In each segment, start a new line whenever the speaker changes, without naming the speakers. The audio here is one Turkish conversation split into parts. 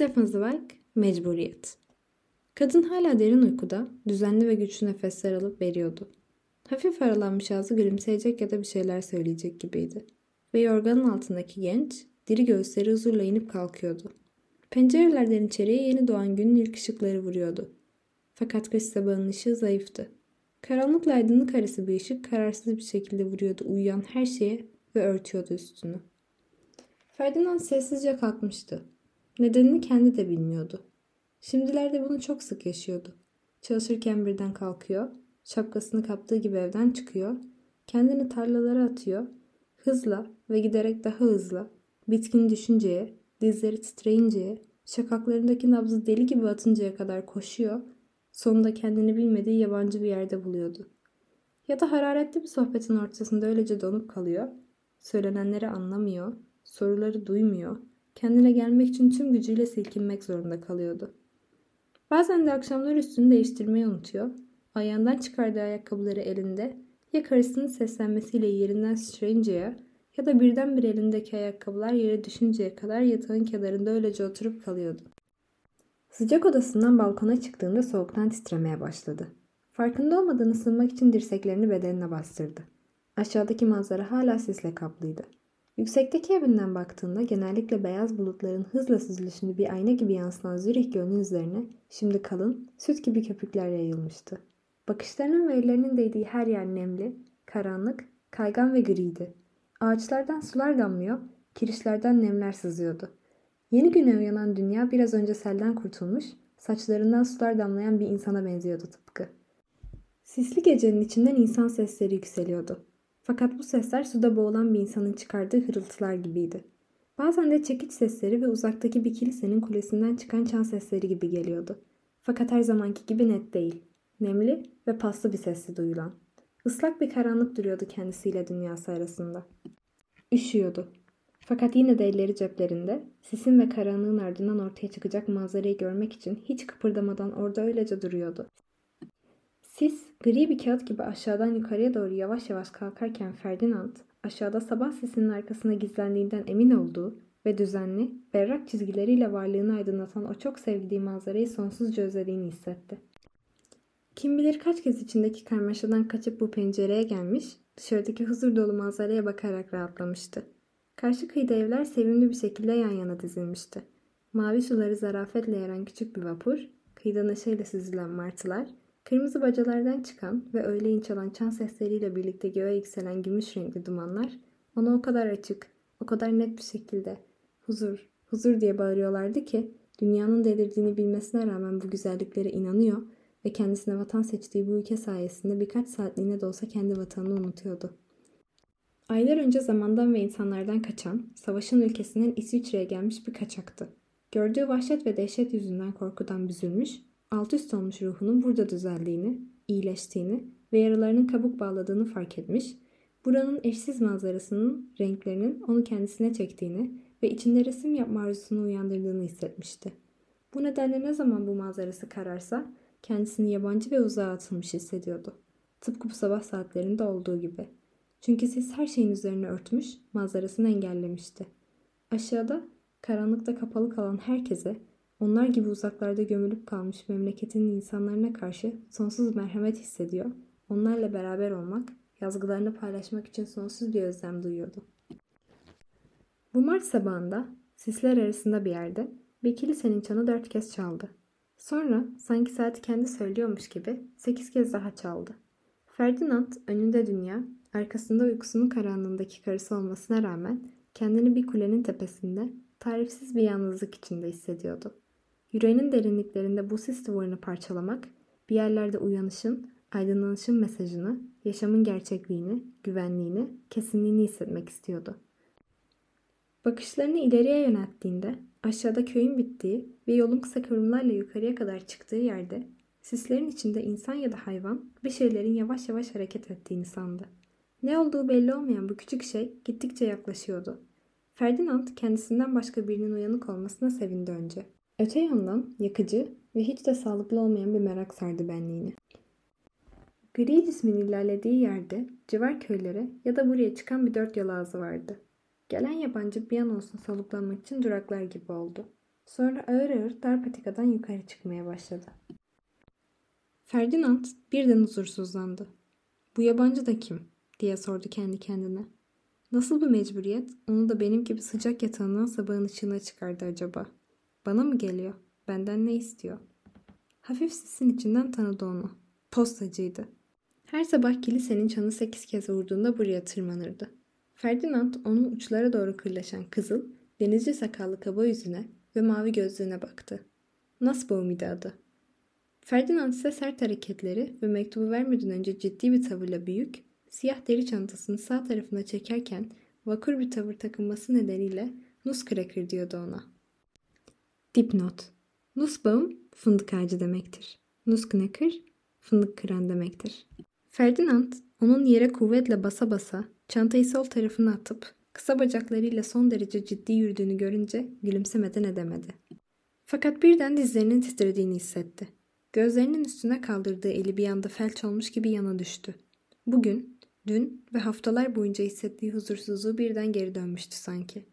Stefan Zweig, Mecburiyet. Kadın hala derin uykuda, düzenli ve güçlü nefesler alıp veriyordu. Hafif aralanmış ağzı gülümseyecek ya da bir şeyler söyleyecek gibiydi. Ve yorganın altındaki genç, diri göğüsleri huzurla inip kalkıyordu. Pencerelerden içeriye yeni doğan günün ilk ışıkları vuruyordu. Fakat kış sabahının ışığı zayıftı. Karanlıkla aydınlık arası bir ışık kararsız bir şekilde vuruyordu uyuyan her şeye ve örtüyordu üstünü. Ferdinand sessizce kalkmıştı. Nedenini kendi de bilmiyordu. Şimdilerde bunu çok sık yaşıyordu. Çalışırken birden kalkıyor, şapkasını kaptığı gibi evden çıkıyor, kendini tarlalara atıyor, hızla ve giderek daha hızla, bitkin düşünceye, dizleri titreyinceye, şakaklarındaki nabzı deli gibi atıncaya kadar koşuyor, sonunda kendini bilmediği yabancı bir yerde buluyordu. Ya da hararetli bir sohbetin ortasında öylece donup kalıyor, söylenenleri anlamıyor, soruları duymuyor, kendine gelmek için tüm gücüyle silkinmek zorunda kalıyordu. Bazen de akşamlar üstünü değiştirmeyi unutuyor, ayağından çıkardığı ayakkabıları elinde ya karısının seslenmesiyle yerinden sıçrayıncaya ya da birdenbire elindeki ayakkabılar yere düşünceye kadar yatağın kenarında öylece oturup kalıyordu. Sıcak odasından balkona çıktığında soğuktan titremeye başladı. Farkında olmadan ısınmak için dirseklerini bedenine bastırdı. Aşağıdaki manzara hala sisle kaplıydı. Yüksekteki evinden baktığında genellikle beyaz bulutların hızla süzülüşünü bir ayna gibi yansıtan Zürih Gölü'nün üzerine şimdi kalın, süt gibi köpükler yayılmıştı. Bakışlarının ve ellerinin değdiği her yer nemli, karanlık, kaygan ve griydi. Ağaçlardan sular damlıyor, kirişlerden nemler sızıyordu. Yeni güne uyanan dünya biraz önce selden kurtulmuş, saçlarından sular damlayan bir insana benziyordu tıpkı. Sisli gecenin içinden insan sesleri yükseliyordu. Fakat bu sesler suda boğulan bir insanın çıkardığı hırıltılar gibiydi. Bazen de çekiç sesleri ve uzaktaki bir kilisenin kulesinden çıkan çan sesleri gibi geliyordu. Fakat her zamanki gibi net değil. Nemli ve paslı bir sesli duyulan. Islak bir karanlık duruyordu kendisiyle dünyası arasında. Üşüyordu. Fakat yine de elleri ceplerinde, sisin ve karanlığın ardından ortaya çıkacak manzarayı görmek için hiç kıpırdamadan orada öylece duruyordu. Sis, gri bir kağıt gibi aşağıdan yukarıya doğru yavaş yavaş kalkarken Ferdinand, aşağıda sabah sisinin arkasına gizlendiğinden emin olduğu ve düzenli, berrak çizgileriyle varlığını aydınlatan o çok sevdiği manzarayı sonsuzca özlediğini hissetti. Kim bilir kaç kez içindeki karmaşadan kaçıp bu pencereye gelmiş, dışarıdaki huzur dolu manzaraya bakarak rahatlamıştı. Karşı kıyıda evler sevimli bir şekilde yan yana dizilmişti. Mavi suları zarafetle yaran küçük bir vapur, kıyıda neşeyle süzülen martılar, kırmızı bacalardan çıkan ve öğleyin çalan çan sesleriyle birlikte göğe yükselen gümüş renkli dumanlar ona o kadar açık, o kadar net bir şekilde huzur, huzur diye bağırıyorlardı ki dünyanın delirdiğini bilmesine rağmen bu güzelliklere inanıyor ve kendisine vatan seçtiği bu ülke sayesinde birkaç saatliğine de olsa kendi vatanını unutuyordu. Aylar önce zamandan ve insanlardan kaçan, savaşın ülkesinden İsviçre'ye gelmiş bir kaçaktı. Gördüğü vahşet ve dehşet yüzünden korkudan büzülmüş, alt üst olmuş ruhunun burada düzeldiğini, iyileştiğini ve yaralarının kabuk bağladığını fark etmiş, buranın eşsiz manzarasının, renklerinin onu kendisine çektiğini ve içinde resim yapma arzusunu uyandırdığını hissetmişti. Bu nedenle ne zaman bu manzarası kararsa kendisini yabancı ve uzağa atılmış hissediyordu. Tıpkı bu sabah saatlerinde olduğu gibi. Çünkü sis her şeyin üzerine örtmüş, manzarasını engellemişti. Aşağıda, karanlıkta kapalı kalan herkese, onlar gibi uzaklarda gömülüp kalmış memleketinin insanlarına karşı sonsuz merhamet hissediyor, onlarla beraber olmak, yazgılarını paylaşmak için sonsuz bir özlem duyuyordu. Bu Mart sabahında, sisler arasında bir yerde, bir kilisenin çanı dört kez çaldı. Sonra sanki saati kendi söylüyormuş gibi sekiz kez daha çaldı. Ferdinand önünde dünya, arkasında uykusunun karanlığındaki karısı olmasına rağmen kendini bir kulenin tepesinde tarifsiz bir yalnızlık içinde hissediyordu. Yüreğinin derinliklerinde bu sis duvarını parçalamak, bir yerlerde uyanışın, aydınlanışın mesajını, yaşamın gerçekliğini, güvenliğini, kesinliğini hissetmek istiyordu. Bakışlarını ileriye yönelttiğinde aşağıda köyün bittiği ve yolun kısa kıvrımlarla yukarıya kadar çıktığı yerde sislerin içinde insan ya da hayvan bir şeylerin yavaş yavaş hareket ettiğini sandı. Ne olduğu belli olmayan bu küçük şey gittikçe yaklaşıyordu. Ferdinand kendisinden başka birinin uyanık olmasına sevindi önce. Öte yandan yakıcı ve hiç de sağlıklı olmayan bir merak sardı benliğini. Gri cismin ilerlediği yerde civar köylere ya da buraya çıkan bir dört yol ağzı vardı. Gelen yabancı bir an olsun soluklanmak için duraklar gibi oldu. Sonra ağır ağır dar patikadan yukarı çıkmaya başladı. Ferdinand birden huzursuzlandı. Bu yabancı da kim? diye sordu kendi kendine. Nasıl bir mecburiyet onu da benim gibi sıcak yatağından sabahın ışığına çıkardı acaba? Bana mı geliyor? Benden ne istiyor? Hafif sisin içinden tanıdı onu. Postacıydı. Her sabah kilisenin çanı sekiz kez vurduğunda buraya tırmanırdı. Ferdinand onun uçlara doğru kırlaşan kızıl, denizci sakallı kaba yüzüne ve mavi gözlüğüne baktı. Nussbaum idi adı. Ferdinand ise sert hareketleri ve mektubu vermeden önce ciddi bir tavırla büyük, siyah deri çantasını sağ tarafına çekerken vakur bir tavır takınması nedeniyle Nussknacker diyordu ona. Dipnot Nussbaum fındık ağacı demektir. Nussknacker fındık kıran demektir. Ferdinand onun yere kuvvetle basa basa çantayı sol tarafına atıp kısa bacaklarıyla son derece ciddi yürüdüğünü görünce gülümsemeden edemedi. Fakat birden dizlerinin titrediğini hissetti. Gözlerinin üstüne kaldırdığı eli bir anda felç olmuş gibi yana düştü. Bugün, dün ve haftalar boyunca hissettiği huzursuzluğu birden geri dönmüştü sanki.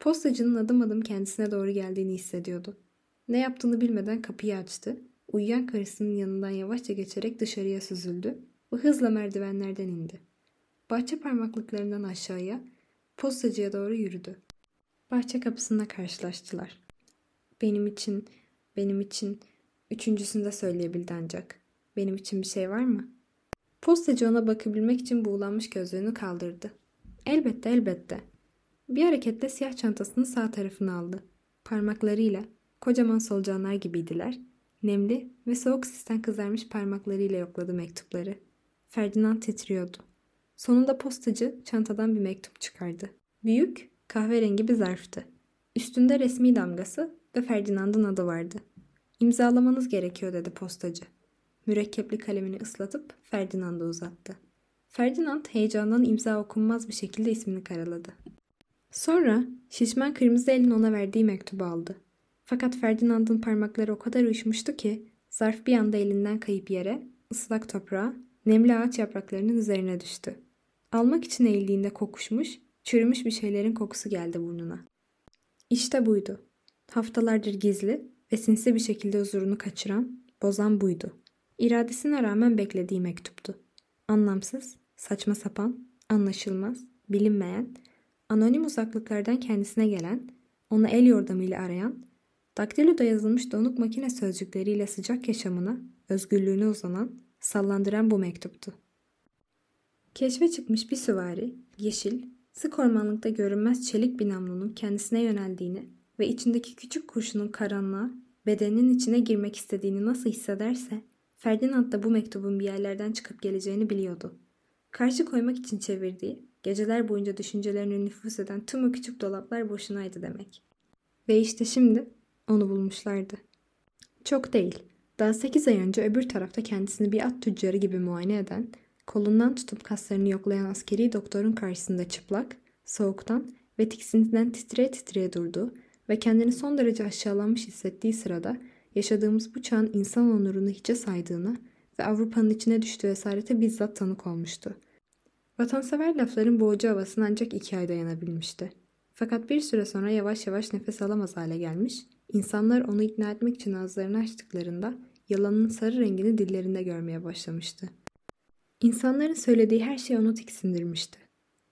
Postacının adım adım kendisine doğru geldiğini hissediyordu. Ne yaptığını bilmeden kapıyı açtı, uyuyan karısının yanından yavaşça geçerek dışarıya süzüldü ve hızla merdivenlerden indi. Bahçe parmaklıklarından aşağıya, postacıya doğru yürüdü. Bahçe kapısında karşılaştılar. Benim için, benim için, üçüncüsünde söyleyebildi ancak. Benim için bir şey var mı? Postacı ona bakabilmek için buğulanmış gözlüğünü kaldırdı. Elbette elbette. Bir hareketle siyah çantasını sağ tarafına aldı. Parmaklarıyla, kocaman solucanlar gibiydiler, nemli ve soğuk sisten kızarmış parmaklarıyla yokladı mektupları. Ferdinand titriyordu. Sonunda postacı çantadan bir mektup çıkardı. Büyük, kahverengi bir zarftı. Üstünde resmi damgası ve Ferdinand'ın adı vardı. İmzalamanız gerekiyor dedi postacı. Mürekkepli kalemini ıslatıp Ferdinand'a uzattı. Ferdinand heyecandan imza okunmaz bir şekilde ismini karaladı. Sonra şişman kırmızı elin ona verdiği mektubu aldı. Fakat Ferdinand'ın parmakları o kadar uyuşmuştu ki zarf bir anda elinden kayıp yere, ıslak toprağa, nemli ağaç yapraklarının üzerine düştü. Almak için eğildiğinde kokuşmuş, çürümüş bir şeylerin kokusu geldi burnuna. İşte buydu. Haftalardır gizli ve sinsi bir şekilde huzurunu kaçıran, bozan buydu. İradesine rağmen beklediği mektuptu. Anlamsız, saçma sapan, anlaşılmaz, bilinmeyen, anonim uzaklıklardan kendisine gelen, onu el yordamıyla arayan, daktiloda yazılmış donuk makine sözcükleriyle sıcak yaşamına, özgürlüğüne uzanan, sallandıran bu mektuptu. Keşfe çıkmış bir süvari, yeşil, sık ormanlıkta görünmez çelik bir kendisine yöneldiğini ve içindeki küçük kurşunun karanlığa, bedeninin içine girmek istediğini nasıl hissederse, Ferdinand da bu mektubun bir yerlerden çıkıp geleceğini biliyordu. Karşı koymak için çevirdiği, geceler boyunca düşüncelerine nüfus eden tüm o küçük dolaplar boşunaydı demek. Ve işte şimdi onu bulmuşlardı. Çok değil, daha 8 ay önce öbür tarafta kendisini bir at tüccarı gibi muayene eden, kolundan tutup kaslarını yoklayan askeri doktorun karşısında çıplak, soğuktan ve tiksintiden titreye titreye durdu ve kendini son derece aşağılanmış hissettiği sırada yaşadığımız bu çağın insan onurunu hiçe saydığına ve Avrupa'nın içine düştüğü esarete bizzat tanık olmuştu. Vatansever lafların boğucu havasını ancak iki ay dayanabilmişti. Fakat bir süre sonra yavaş yavaş nefes alamaz hale gelmiş, insanlar onu ikna etmek için ağızlarını açtıklarında yalanın sarı rengini dillerinde görmeye başlamıştı. İnsanların söylediği her şey onu tiksindirmişti.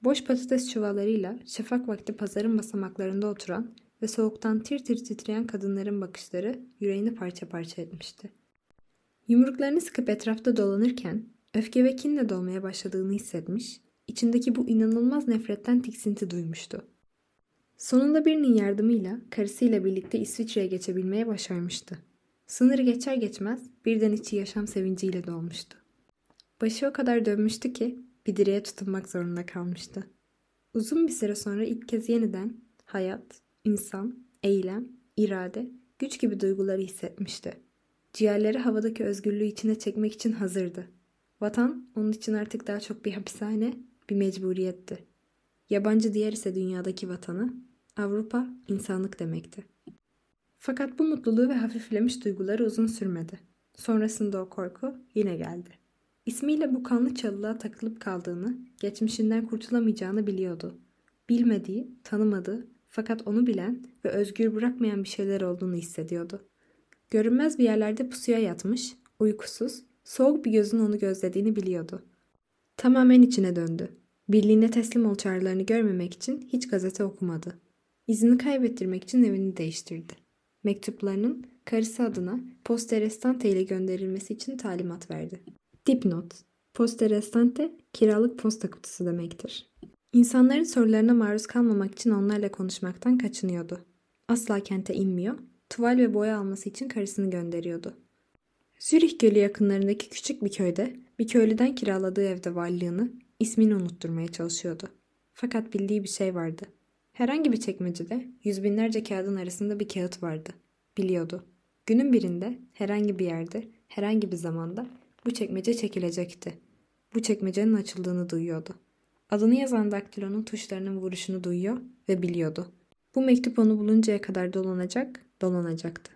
Boş patates çuvallarıyla şafak vakti pazarın basamaklarında oturan ve soğuktan tir tir titreyen kadınların bakışları yüreğini parça parça etmişti. Yumruklarını sıkıp etrafta dolanırken öfke ve kinle dolmaya başladığını hissetmiş, içindeki bu inanılmaz nefretten tiksinti duymuştu. Sonunda birinin yardımıyla karısıyla birlikte İsviçre'ye geçebilmeye başarmıştı. Sınırı geçer geçmez birden içi yaşam sevinciyle dolmuştu. Başı o kadar dönmüştü ki bir direğe tutunmak zorunda kalmıştı. Uzun bir süre sonra ilk kez yeniden hayat, insan, eylem, irade, güç gibi duyguları hissetmişti. Ciğerleri havadaki özgürlüğü içine çekmek için hazırdı. Vatan onun için artık daha çok bir hapishane, bir mecburiyetti. Yabancı diğer ise dünyadaki vatanı, Avrupa insanlık demekti. Fakat bu mutluluğu ve hafiflemiş duyguları uzun sürmedi. Sonrasında o korku yine geldi. İsmiyle bu kanlı çalılığa takılıp kaldığını, geçmişinden kurtulamayacağını biliyordu. Bilmediği, tanımadığı Fakat onu bilen ve özgür bırakmayan bir şeyler olduğunu hissediyordu. Görünmez bir yerlerde pusuya yatmış, uykusuz, soğuk bir gözün onu gözlediğini biliyordu. Tamamen içine döndü. Birliğine teslim ol çağrılarını görmemek için hiç gazete okumadı. İzini kaybettirmek için evini değiştirdi. Mektuplarının karısı adına poste restante ile gönderilmesi için talimat verdi. Dipnot Poste restante kiralık posta kutusu demektir. İnsanların sorularına maruz kalmamak için onlarla konuşmaktan kaçınıyordu. Asla kente inmiyor, tuval ve boya alması için karısını gönderiyordu. Zürih Gölü yakınlarındaki küçük bir köyde bir köylüden kiraladığı evde varlığını, ismini unutturmaya çalışıyordu. Fakat bildiği bir şey vardı. Herhangi bir çekmecede yüz binlerce kağıdın arasında bir kağıt vardı. Biliyordu. Günün birinde, herhangi bir yerde, herhangi bir zamanda bu çekmece çekilecekti. Bu çekmecenin açıldığını duyuyordu. Adını yazan daktilonun tuşlarının vuruşunu duyuyor ve biliyordu. Bu mektup onu buluncaya kadar dolanacak, dolanacaktı.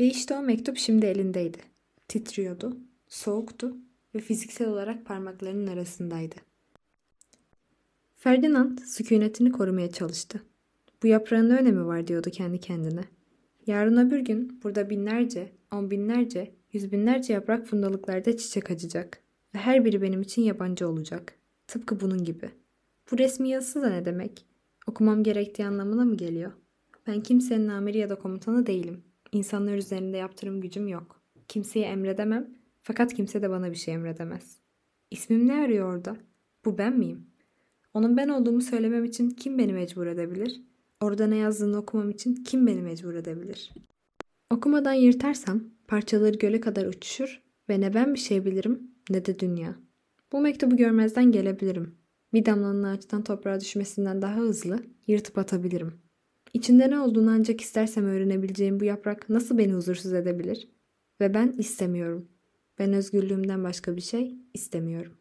Ve işte o mektup şimdi elindeydi. Titriyordu, soğuktu ve fiziksel olarak parmaklarının arasındaydı. Ferdinand sükunetini korumaya çalıştı. Bu yaprağın ne önemi var diyordu kendi kendine. Yarın öbür gün burada binlerce, on binlerce, yüz binlerce yaprak fundalıklarda çiçek açacak. Ve her biri benim için yabancı olacak. Tıpkı bunun gibi. Bu resmi yazısı da ne demek? Okumam gerektiği anlamına mı geliyor? Ben kimsenin amiri ya da komutanı değilim. İnsanlar üzerinde yaptırım gücüm yok. Kimseye emredemem fakat kimse de bana bir şey emredemez. İsmim ne arıyor orada? Bu ben miyim? Onun ben olduğumu söylemem için kim beni mecbur edebilir? Orada ne yazdığını okumam için kim beni mecbur edebilir? Okumadan yırtarsam parçaları göle kadar uçuşur ve ne ben bir şey bilirim ne de dünya. Bu mektubu görmezden gelebilirim. Bir damlanın ağaçtan toprağa düşmesinden daha hızlı yırtıp atabilirim. İçinde ne olduğunu ancak istersem öğrenebileceğim bu yaprak nasıl beni huzursuz edebilir? Ve ben istemiyorum. Ben özgürlüğümden başka bir şey istemiyorum.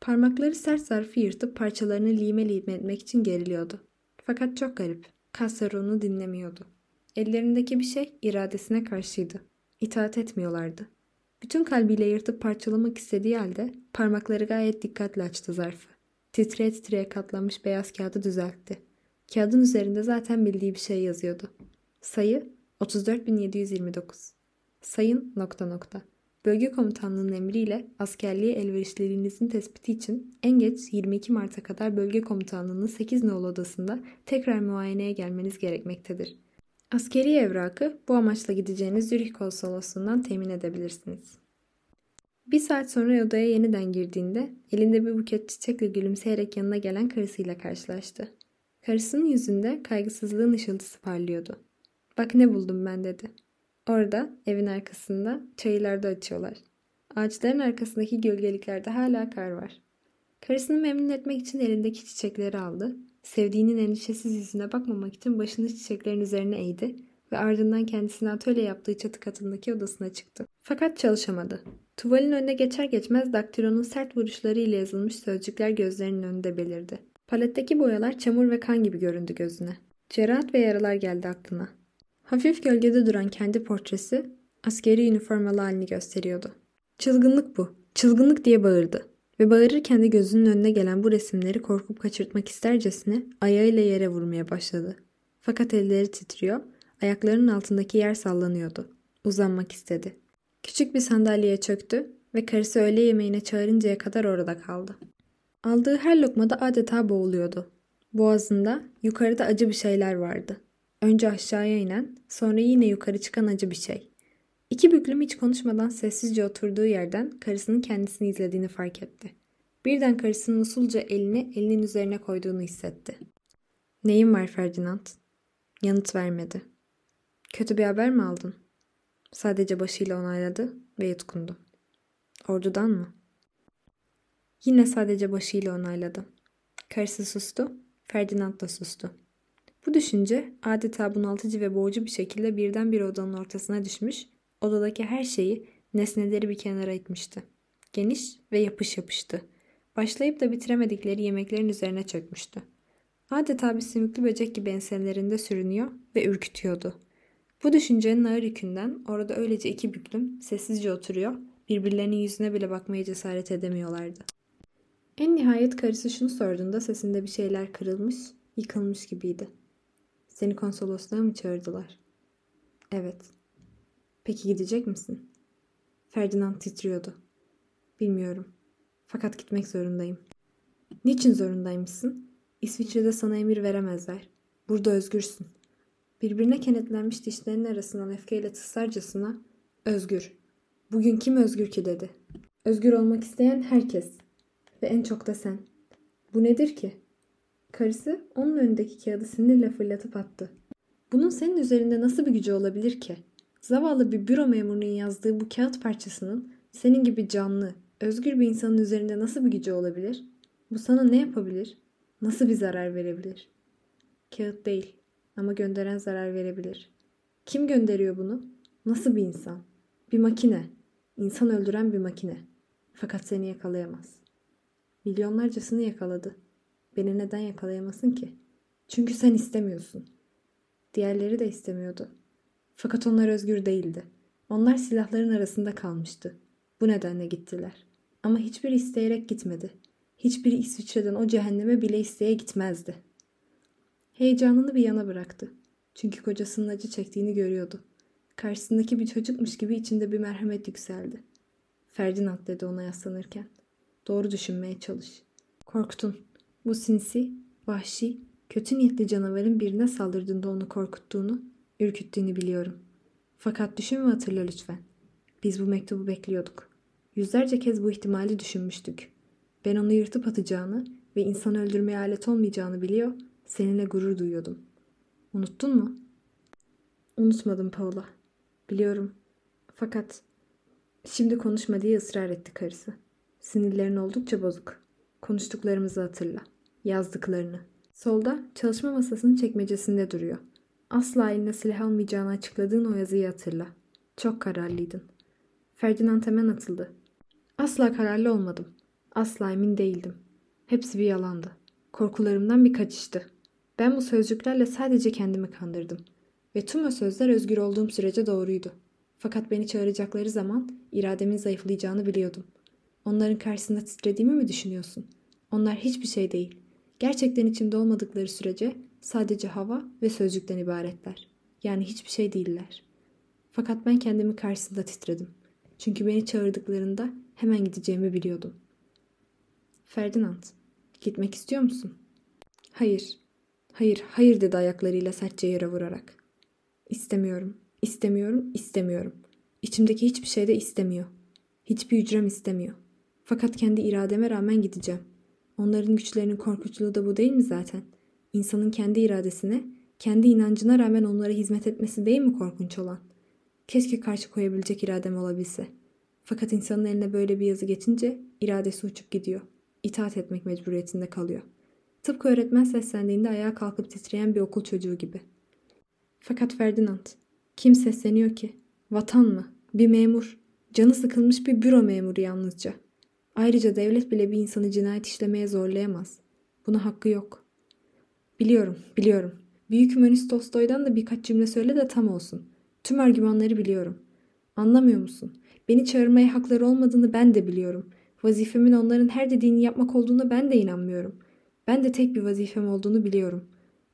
Parmakları sert zarfı yırtıp parçalarını lime lime etmek için geriliyordu. Fakat çok garip. Kasları onu dinlemiyordu. Ellerindeki bir şey iradesine karşıydı. İtaat etmiyorlardı. Bütün kalbiyle yırtıp parçalamak istediği halde parmakları gayet dikkatli açtı zarfı. Titreye titreye katlanmış beyaz kağıdı düzeltti. Kağıdın üzerinde zaten bildiği bir şey yazıyordu. Sayı 34729. Sayın nokta nokta. Bölge komutanlığının emriyle askerliğe elverişliliğinizin tespiti için en geç 22 Mart'a kadar bölge komutanlığının 8 nolu odasında tekrar muayeneye gelmeniz gerekmektedir. Askeri evrakı bu amaçla gideceğiniz Zürih konsolosluğundan temin edebilirsiniz. Bir saat sonra odaya yeniden girdiğinde elinde bir buket çiçekle gülümseyerek yanına gelen karısıyla karşılaştı. Karısının yüzünde kaygısızlığın ışıltısı parlıyordu. Bak ne buldum ben dedi. Orada evin arkasında çayılarda açıyorlar. Ağaçların arkasındaki gölgeliklerde hala kar var. Karısını memnun etmek için elindeki çiçekleri aldı Sevdiğinin endişesiz yüzüne bakmamak için başını çiçeklerin üzerine eğdi ve ardından kendisine atölye yaptığı çatı katındaki odasına çıktı. Fakat çalışamadı. Tuvalin önüne geçer geçmez daktilonun sert vuruşları ile yazılmış sözcükler gözlerinin önünde belirdi. Paletteki boyalar çamur ve kan gibi göründü gözüne. Cerahat ve yaralar geldi aklına. Hafif gölgede duran kendi portresi askeri üniformalı halini gösteriyordu. Çılgınlık bu. Çılgınlık diye bağırdı. Ve bağırırken de gözünün önüne gelen bu resimleri korkup kaçırtmak istercesine ayağıyla yere vurmaya başladı. Fakat elleri titriyor, ayaklarının altındaki yer sallanıyordu. Uzanmak istedi. Küçük bir sandalyeye çöktü ve karısı öğle yemeğine çağırıncaya kadar orada kaldı. Aldığı her lokmada adeta boğuluyordu. Boğazında yukarıda acı bir şeyler vardı. Önce aşağıya inen, sonra yine yukarı çıkan acı bir şey. İki büklüm hiç konuşmadan sessizce oturduğu yerden karısının kendisini izlediğini fark etti. Birden karısının usulca elini elinin üzerine koyduğunu hissetti. Neyin var Ferdinand? Yanıt vermedi. Kötü bir haber mi aldın? Sadece başıyla onayladı ve yutkundu. Ordudan mı? Yine sadece başıyla onayladı. Karısı sustu, Ferdinand da sustu. Bu düşünce adeta bunaltıcı ve boğucu bir şekilde birden bir odanın ortasına düşmüş Odadaki her şeyi, nesneleri bir kenara itmişti. Geniş ve yapış yapıştı. Başlayıp da bitiremedikleri yemeklerin üzerine çökmüştü. Adeta bir sümüklü böcek gibi enselerinde sürünüyor ve ürkütüyordu. Bu düşüncenin ağır yükünden orada öylece iki büklüm sessizce oturuyor, birbirlerinin yüzüne bile bakmaya cesaret edemiyorlardı. En nihayet karısı şunu sorduğunda sesinde bir şeyler kırılmış, yıkılmış gibiydi. Seni konsolosluğa mı çağırdılar? Evet. Peki gidecek misin? Ferdinand titriyordu. Bilmiyorum. Fakat gitmek zorundayım. Niçin zorundaymışsın? İsviçre'de sana emir veremezler. Burada özgürsün. Birbirine kenetlenmiş dişlerinin arasından öfkeyle tısarcasına özgür. Bugün kim özgür ki dedi. Özgür olmak isteyen herkes. Ve en çok da sen. Bu nedir ki? Karısı onun önündeki kağıdı sinirle fırlatıp attı. Bunun senin üzerinde nasıl bir gücü olabilir ki? Zavallı bir büro memurunun yazdığı bu kağıt parçasının senin gibi canlı, özgür bir insanın üzerinde nasıl bir gücü olabilir? Bu sana ne yapabilir? Nasıl bir zarar verebilir? Kağıt değil ama gönderen zarar verebilir. Kim gönderiyor bunu? Nasıl bir insan? Bir makine. İnsan öldüren bir makine. Fakat seni yakalayamaz. Milyonlarcasını yakaladı. Beni neden yakalayamasın ki? Çünkü sen istemiyorsun. Diğerleri de istemiyordu. Fakat onlar özgür değildi. Onlar silahların arasında kalmıştı. Bu nedenle gittiler. Ama hiçbiri isteyerek gitmedi. Hiçbiri İsviçre'den o cehenneme bile isteye gitmezdi. Heyecanını bir yana bıraktı. Çünkü kocasının acı çektiğini görüyordu. Karşısındaki bir çocukmuş gibi içinde bir merhamet yükseldi. Ferdinand dedi ona yaslanırken. Doğru düşünmeye çalış. Korktun. Bu sinsi, vahşi, kötü niyetli canavarın birine saldırdığında onu korkuttuğunu, ürküttüğünü biliyorum. Fakat düşün ve hatırla lütfen. Biz bu mektubu bekliyorduk. Yüzlerce kez bu ihtimali düşünmüştük. Ben onu yırtıp atacağını ve insan öldürmeye alet olmayacağını biliyor, seninle gurur duyuyordum. Unuttun mu? Unutmadım Paula. Biliyorum. Fakat şimdi konuşma diye ısrar etti karısı. Sinirlerin oldukça bozuk. Konuştuklarımızı hatırla. Yazdıklarını. Solda çalışma masasının çekmecesinde duruyor. Asla eline silah almayacağını açıkladığın o yazıyı hatırla. Çok kararlıydın. Ferdinand hemen atıldı. Asla kararlı olmadım. Asla emin değildim. Hepsi bir yalandı. Korkularımdan bir kaçıştı. Ben bu sözcüklerle sadece kendimi kandırdım. Ve tüm o sözler özgür olduğum sürece doğruydu. Fakat beni çağıracakları zaman irademin zayıflayacağını biliyordum. Onların karşısında titrediğimi mi düşünüyorsun? Onlar hiçbir şey değil. Gerçekten içimde olmadıkları sürece sadece hava ve sözcükten ibaretler. Yani hiçbir şey değiller. Fakat ben kendimi karşısında titredim. Çünkü beni çağırdıklarında hemen gideceğimi biliyordum. Ferdinand, gitmek istiyor musun? Hayır. Hayır, hayır dedi ayaklarıyla sertçe yere vurarak. İstemiyorum, istemiyorum, istemiyorum. İçimdeki hiçbir şey de istemiyor. Hiçbir hücrem istemiyor. Fakat kendi irademe rağmen gideceğim. Onların güçlerinin korkutucu da bu değil mi zaten? İnsanın kendi iradesine, kendi inancına rağmen onlara hizmet etmesi değil mi korkunç olan? Keşke karşı koyabilecek iradem olabilse. Fakat insanın eline böyle bir yazı geçince iradesi uçup gidiyor. İtaat etmek mecburiyetinde kalıyor. Tıpkı öğretmen seslendiğinde ayağa kalkıp titreyen bir okul çocuğu gibi. Fakat Ferdinand, kim sesleniyor ki? Vatan mı? Bir memur. Canı sıkılmış bir büro memuru yalnızca. Ayrıca devlet bile bir insanı cinayet işlemeye zorlayamaz. Buna hakkı yok. Biliyorum, biliyorum. Büyük hümanist Tolstoy'dan da birkaç cümle söyle de tam olsun. Tüm argümanları biliyorum. Anlamıyor musun? Beni çağırmaya hakları olmadığını ben de biliyorum. Vazifemin onların her dediğini yapmak olduğunu ben de inanmıyorum. Ben de tek bir vazifem olduğunu biliyorum.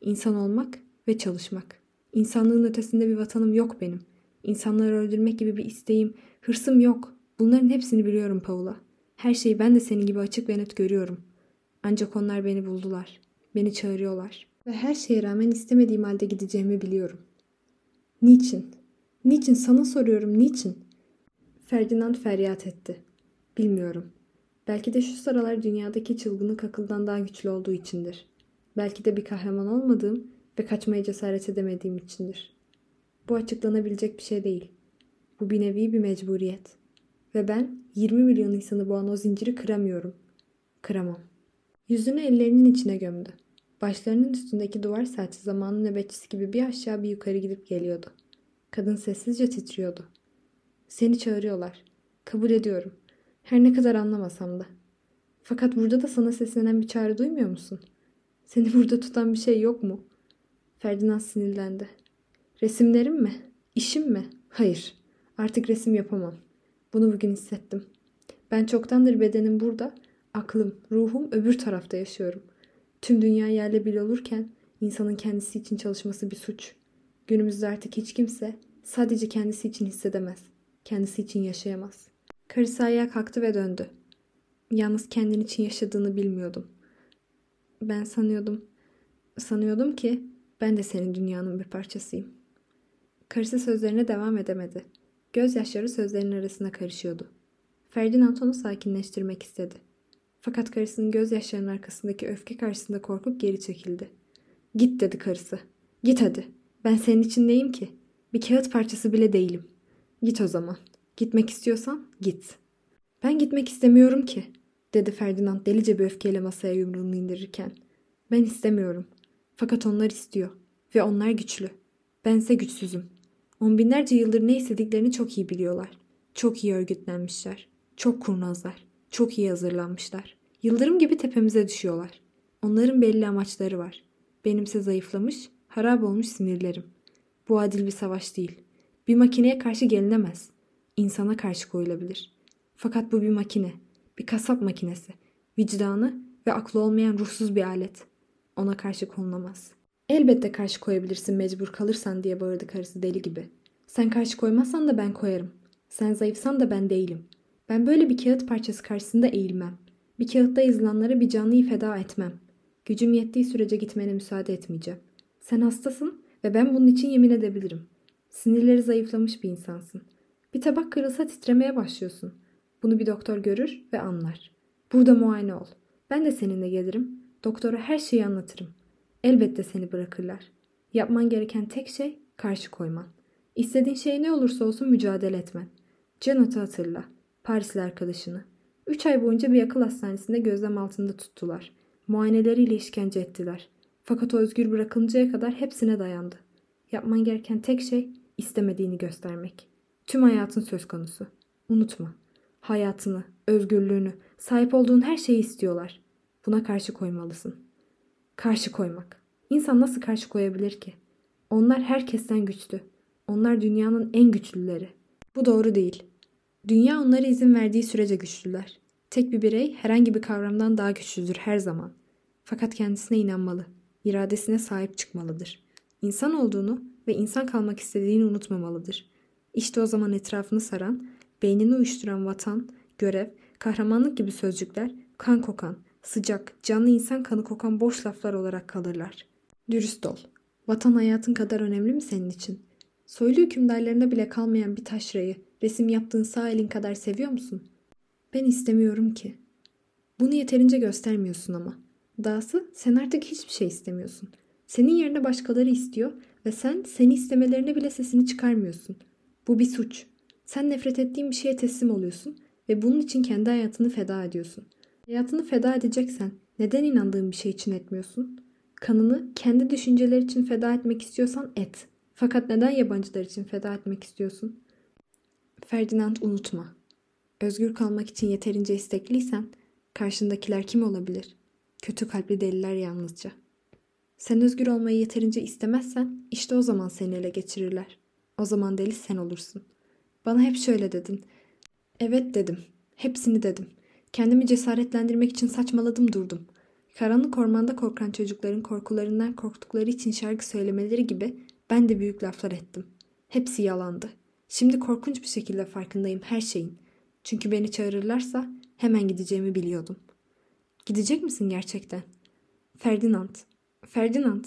İnsan olmak ve çalışmak. İnsanlığın ötesinde bir vatanım yok benim. İnsanları öldürmek gibi bir isteğim, hırsım yok. Bunların hepsini biliyorum Paula. Her şeyi ben de senin gibi açık ve net görüyorum. Ancak onlar beni buldular. Beni çağırıyorlar. Ve her şeye rağmen istemediğim halde gideceğimi biliyorum. Niçin? Niçin sana soruyorum niçin? Ferdinand feryat etti. Bilmiyorum. Belki de şu sıralar dünyadaki çılgınlık akıldan daha güçlü olduğu içindir. Belki de bir kahraman olmadığım ve kaçmaya cesaret edemediğim içindir. Bu açıklanabilecek bir şey değil. Bu bir nevi bir mecburiyet. Ve ben 20 milyon insanı boğan o zinciri kıramıyorum. Kıramam. Yüzünü ellerinin içine gömdü. Başlarının üstündeki duvar saati zamanın nöbetçisi gibi bir aşağı bir yukarı gidip geliyordu. Kadın sessizce titriyordu. Seni çağırıyorlar. Kabul ediyorum. Her ne kadar anlamasam da. Fakat burada da sana seslenen bir çağrı duymuyor musun? Seni burada tutan bir şey yok mu? Ferdinand sinirlendi. Resimlerim mi? İşim mi? Hayır. Artık resim yapamam. Bunu bugün hissettim. Ben çoktandır bedenim burada, aklım, ruhum öbür tarafta yaşıyorum. Tüm dünya yerle bir olurken İnsanın kendisi için çalışması bir suç. Günümüzde artık hiç kimse sadece kendisi için hissedemez. Kendisi için yaşayamaz. Karısı ayağa kalktı ve döndü. Yalnız kendin için yaşadığını bilmiyordum. Ben sanıyordum, sanıyordum ki ben de senin dünyanın bir parçasıyım. Karısı sözlerine devam edemedi. Gözyaşları sözlerin arasına karışıyordu. Ferdinand onu sakinleştirmek istedi. Fakat karısının gözyaşlarının arkasındaki öfke karşısında korkup geri çekildi. Git dedi karısı. Git hadi. Ben senin için neyim ki? Bir kağıt parçası bile değilim. Git o zaman. Gitmek istiyorsan git. Ben gitmek istemiyorum ki, dedi Ferdinand delice bir öfkeyle masaya yumruğunu indirirken. Ben istemiyorum. Fakat onlar istiyor. Ve onlar güçlü. Bense güçsüzüm. On binlerce yıldır ne istediklerini çok iyi biliyorlar. Çok iyi örgütlenmişler. Çok kurnazlar. Çok iyi hazırlanmışlar. Yıldırım gibi tepemize düşüyorlar. Onların belli amaçları var. Benimse zayıflamış, harap olmuş sinirlerim. Bu adil bir savaş değil. Bir makineye karşı gelinemez. İnsana karşı koyulabilir. Fakat bu bir makine. Bir kasap makinesi. Vicdanı ve aklı olmayan ruhsuz bir alet. Ona karşı konulamaz. Elbette karşı koyabilirsin mecbur kalırsan diye bağırdı karısı deli gibi. Sen karşı koymazsan da ben koyarım. Sen zayıfsan da ben değilim. Ben böyle bir kağıt parçası karşısında eğilmem. Bir kağıtta yazılanlara bir canlıyı feda etmem. Gücüm yettiği sürece gitmene müsaade etmeyeceğim. Sen hastasın ve ben bunun için yemin edebilirim. Sinirleri zayıflamış bir insansın. Bir tabak kırılsa titremeye başlıyorsun. Bunu bir doktor görür ve anlar. Burada muayene ol. Ben de seninle gelirim. Doktora her şeyi anlatırım. Elbette seni bırakırlar. Yapman gereken tek şey karşı koyman. İstediğin şey ne olursa olsun mücadele etmen. Janet'ı hatırla. Parisli arkadaşını. Üç ay boyunca bir akıl hastanesinde gözlem altında tuttular. Muayeneleriyle işkence ettiler. Fakat o özgür bırakılıncaya kadar hepsine dayandı. Yapman gereken tek şey istemediğini göstermek. Tüm hayatın söz konusu. Unutma. Hayatını, özgürlüğünü, sahip olduğun her şeyi istiyorlar. Buna karşı koymalısın. Karşı koymak. İnsan nasıl karşı koyabilir ki? Onlar herkesten güçlü. Onlar dünyanın en güçlüleri. Bu doğru değil. Dünya onlara izin verdiği sürece güçlüler. Tek bir birey herhangi bir kavramdan daha güçlüdür her zaman. Fakat kendisine inanmalı, iradesine sahip çıkmalıdır. İnsan olduğunu ve insan kalmak istediğini unutmamalıdır. İşte o zaman etrafını saran, beynini uyuşturan vatan, görev, kahramanlık gibi sözcükler kan kokan, sıcak, canlı insan kanı kokan boş laflar olarak kalırlar. Dürüst ol. Vatan hayatın kadar önemli mi senin için? Soylu hükümdarlarına bile kalmayan bir taşrayı resim yaptığın sağ elin kadar seviyor musun? Ben istemiyorum ki. Bunu yeterince göstermiyorsun ama. Dahası sen artık hiçbir şey istemiyorsun. Senin yerine başkaları istiyor ve sen seni istemelerine bile sesini çıkarmıyorsun. Bu bir suç. Sen nefret ettiğin bir şeye teslim oluyorsun ve bunun için kendi hayatını feda ediyorsun. Hayatını feda edeceksen neden inandığın bir şey için etmiyorsun? Kanını kendi düşünceler için feda etmek istiyorsan et. Fakat neden yabancılar için feda etmek istiyorsun? Ferdinand unutma. Özgür kalmak için yeterince istekliysen karşındakiler kim olabilir? Kötü kalpli deliler yalnızca. Sen özgür olmayı yeterince istemezsen işte o zaman seni ele geçirirler. O zaman deli sen olursun. Bana hep şöyle dedin. Evet dedim. Hepsini dedim. Kendimi cesaretlendirmek için saçmaladım durdum. Karanlık ormanda korkan çocukların korkularından korktukları için şarkı söylemeleri gibi ben de büyük laflar ettim. Hepsi yalandı. Şimdi korkunç bir şekilde farkındayım her şeyin. Çünkü beni çağırırlarsa hemen gideceğimi biliyordum. Gidecek misin gerçekten? Ferdinand. Ferdinand.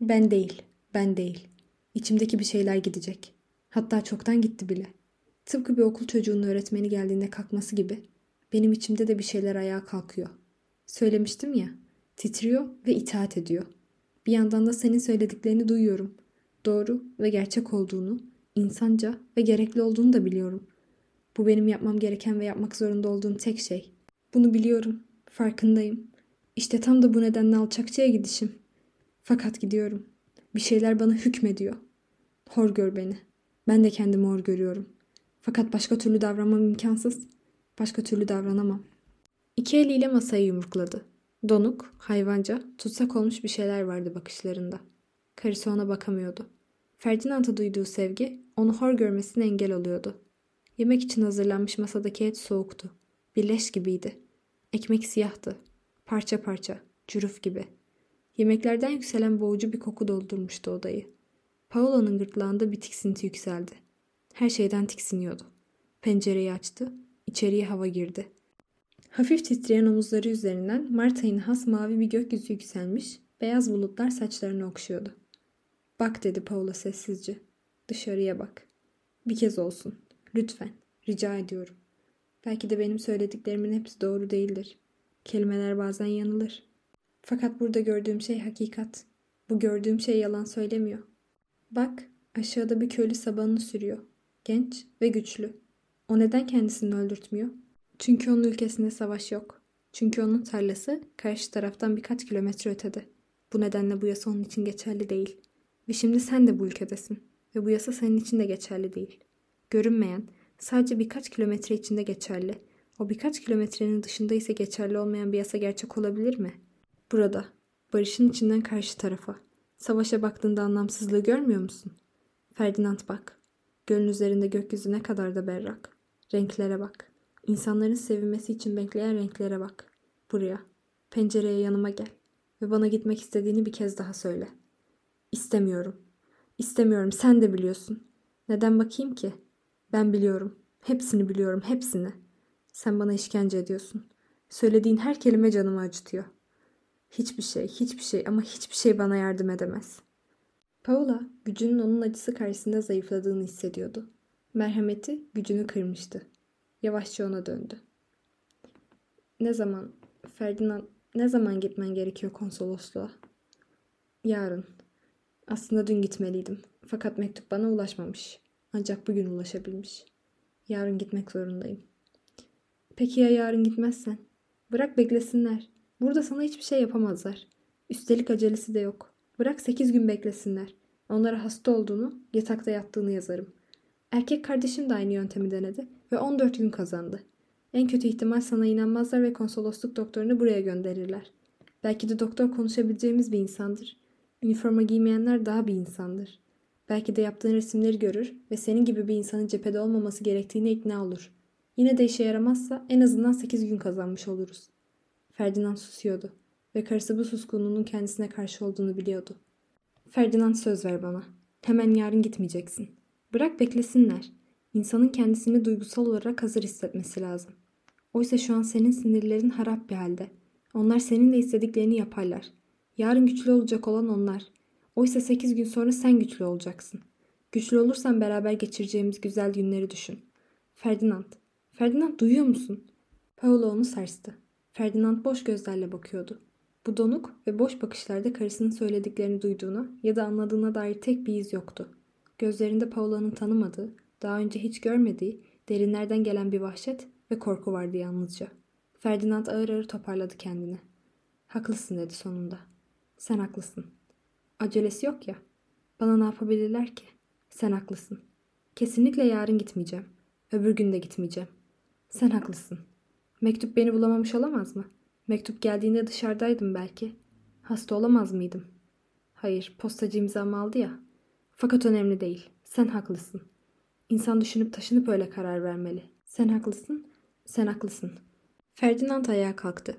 Ben değil. Ben değil. İçimdeki bir şeyler gidecek. Hatta çoktan gitti bile. Tıpkı bir okul çocuğunun öğretmeni geldiğinde kalkması gibi benim içimde de bir şeyler ayağa kalkıyor. Söylemiştim ya, titriyor ve itaat ediyor. Bir yandan da senin söylediklerini duyuyorum. Doğru ve gerçek olduğunu, insanca ve gerekli olduğunu da biliyorum. Bu benim yapmam gereken ve yapmak zorunda olduğum tek şey. Bunu biliyorum, farkındayım. İşte tam da bu nedenle alçakçıya gidişim. Fakat gidiyorum. Bir şeyler bana hükmediyor. Hor gör beni. Ben de kendimi hor görüyorum. Fakat başka türlü davranmam imkansız. Başka türlü davranamam. İki eliyle masayı yumrukladı. Donuk, hayvanca, tutsak olmuş bir şeyler vardı bakışlarında. Karısı ona bakamıyordu. Ferdinand'a duyduğu sevgi onu hor görmesine engel oluyordu. Yemek için hazırlanmış masadaki et soğuktu. Bir leş gibiydi. Ekmek siyahtı. Parça parça, cüruf gibi. Yemeklerden yükselen boğucu bir koku doldurmuştu odayı. Paolo'nun gırtlağında bir tiksinti yükseldi. Her şeyden tiksiniyordu. Pencereyi açtı. İçeriye hava girdi. Hafif titreyen omuzları üzerinden Mart ayına has mavi bir gökyüzü yükselmiş, beyaz bulutlar saçlarını okşuyordu. Bak dedi Paula sessizce. Dışarıya bak. Bir kez olsun. Lütfen. Rica ediyorum. Belki de benim söylediklerimin hepsi doğru değildir. Kelimeler bazen yanılır. Fakat burada gördüğüm şey hakikat. Bu gördüğüm şey yalan söylemiyor. Bak, aşağıda bir köylü sabanını sürüyor. Genç ve güçlü. O neden kendisini öldürtmüyor? Çünkü onun ülkesinde savaş yok. Çünkü onun tarlası karşı taraftan birkaç kilometre ötede. Bu nedenle bu yasa onun için geçerli değil. Ve şimdi sen de bu ülkedesin. Ve bu yasa senin için de geçerli değil. Görünmeyen, sadece birkaç kilometre içinde geçerli. O birkaç kilometrenin dışında ise geçerli olmayan bir yasa gerçek olabilir mi? Burada, barışın içinden karşı tarafa. Savaşa baktığında anlamsızlığı görmüyor musun? Ferdinand bak. Gölün üzerinde gökyüzü ne kadar da berrak. Renklere bak. İnsanların sevinmesi için bekleyen renklere bak. Buraya. Pencereye yanıma gel. Ve bana gitmek istediğini bir kez daha söyle. İstemiyorum. İstemiyorum. Sen de biliyorsun. Neden bakayım ki? Ben biliyorum. Hepsini biliyorum. Hepsini. Sen bana işkence ediyorsun. Söylediğin her kelime canımı acıtıyor. Hiçbir şey, hiçbir şey ama hiçbir şey bana yardım edemez. Paula gücünün onun acısı karşısında zayıfladığını hissediyordu. Merhameti gücünü kırmıştı. Yavaşça ona döndü. Ne zaman, Ferdinand, ne zaman gitmen gerekiyor konsolosluğa? Yarın. Aslında dün gitmeliydim. Fakat mektup bana ulaşmamış. Ancak bugün ulaşabilmiş. Yarın gitmek zorundayım. Peki ya yarın gitmezsen? Bırak beklesinler. Burada sana hiçbir şey yapamazlar. Üstelik acelesi de yok. Bırak sekiz gün beklesinler. Onlara hasta olduğunu, yatakta yattığını yazarım. Erkek kardeşim de aynı yöntemi denedi ve 14 gün kazandı. En kötü ihtimal sana inanmazlar ve konsolosluk doktorunu buraya gönderirler. Belki de doktor konuşabileceğimiz bir insandır. Üniforma giymeyenler daha bir insandır. Belki de yaptığın resimleri görür ve senin gibi bir insanın cephede olmaması gerektiğine ikna olur. Yine de işe yaramazsa en azından 8 gün kazanmış oluruz. Ferdinand susuyordu ve karısı bu suskunluğunun kendisine karşı olduğunu biliyordu. Ferdinand söz ver bana. Hemen yarın gitmeyeceksin. Bırak beklesinler. İnsanın kendisini duygusal olarak hazır hissetmesi lazım. Oysa şu an senin sinirlerin harap bir halde. Onlar senin de istediklerini yaparlar. Yarın güçlü olacak olan onlar. Oysa sekiz gün sonra sen güçlü olacaksın. Güçlü olursan beraber geçireceğimiz güzel günleri düşün. Ferdinand. Ferdinand duyuyor musun? Paolo onu sarstı. Ferdinand boş gözlerle bakıyordu. Bu donuk ve boş bakışlarda karısının söylediklerini duyduğuna ya da anladığına dair tek bir iz yoktu. Gözlerinde Paolo'nun tanımadığı, daha önce hiç görmediği, derinlerden gelen bir vahşet ve korku vardı yalnızca. Ferdinand ağır ağır toparladı kendini. Haklısın dedi sonunda. Sen haklısın. Acelesi yok ya. Bana ne yapabilirler ki? Sen haklısın. Kesinlikle yarın gitmeyeceğim. Öbür gün de gitmeyeceğim. Sen haklısın. Mektup beni bulamamış olamaz mı? Mektup geldiğinde dışarıdaydım belki. Hasta olamaz mıydım? Hayır, postacı imzamı aldı ya. Fakat önemli değil. Sen haklısın. İnsan düşünüp taşınıp öyle karar vermeli. Sen haklısın, sen haklısın. Ferdinand ayağa kalktı.